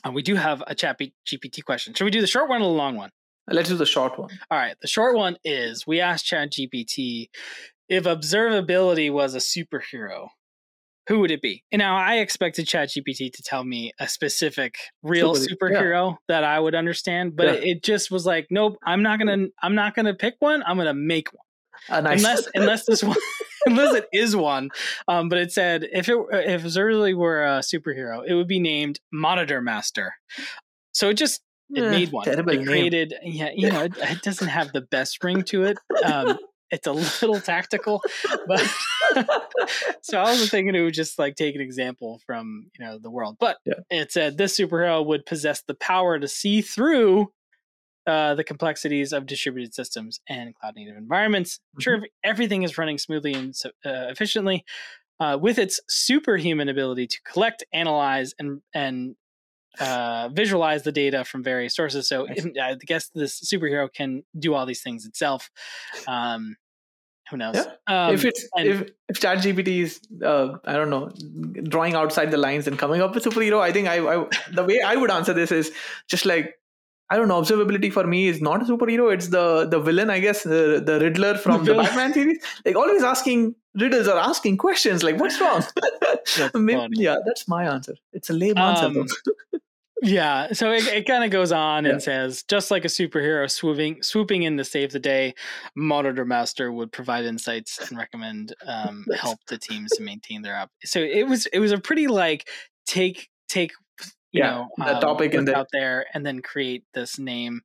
uh, we do have a chat GPT question. Should we do the short one or the long one? Let's do the short one. All right. The short one is we asked Chat GPT if observability was a superhero, who would it be? And now I expected ChatGPT to tell me a specific real superhero yeah. that I would understand, but yeah. it just was like, nope, I'm not gonna, I'm not gonna pick one. I'm gonna make one. Nice unless, unless this one, unless it is one. Um, but it said if it if Zerly were a superhero, it would be named Monitor Master. So it just it eh, made one. It created, yeah, you know, it, it, doesn't have the best ring to it. Um, it's a little tactical, but so I was thinking it would just like take an example from you know the world. But yeah. it said this superhero would possess the power to see through uh, the complexities of distributed systems and cloud native environments. Mm-hmm. Sure, everything is running smoothly and uh, efficiently. Uh, with its superhuman ability to collect, analyze, and and uh, visualize the data from various sources. So I guess this superhero can do all these things itself. Um, who knows? Yeah. Um, if it's and, if if ChatGPT is uh, I don't know drawing outside the lines and coming up with superhero, I think I, I the way I would answer this is just like I don't know. Observability for me is not a superhero. It's the the villain, I guess, the, the Riddler from the, the Batman series. Like always asking riddles or asking questions. Like what's wrong? Maybe, yeah, that's my answer. It's a lame answer. Yeah, so it, it kind of goes on yeah. and says, just like a superhero swooping swooping in to save the day, Monitor Master would provide insights and recommend um, help to teams to maintain their app. So it was it was a pretty like take take you yeah, know the um, topic and the... out there and then create this name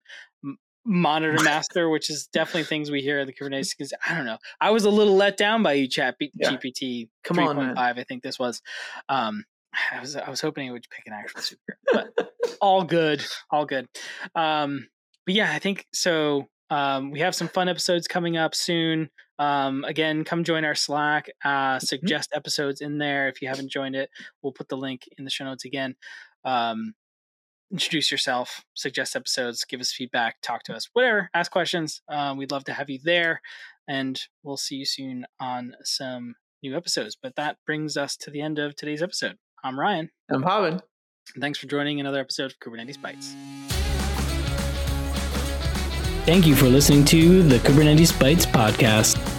monitor master which is definitely things we hear at the kubernetes because i don't know i was a little let down by you chat yeah. gpt come 3. on 5 i think this was um I was I was hoping it would pick an actual superhero, but all good, all good. Um, but yeah, I think so. Um, we have some fun episodes coming up soon. Um, again, come join our Slack. Uh, mm-hmm. suggest mm-hmm. episodes in there if you haven't joined it. We'll put the link in the show notes again. Um, introduce yourself, suggest episodes, give us feedback, talk to us, whatever. Ask questions. Uh, we'd love to have you there, and we'll see you soon on some new episodes. But that brings us to the end of today's episode. I'm Ryan. I'm Bhavin. Thanks for joining another episode of Kubernetes Bytes. Thank you for listening to the Kubernetes Bytes podcast.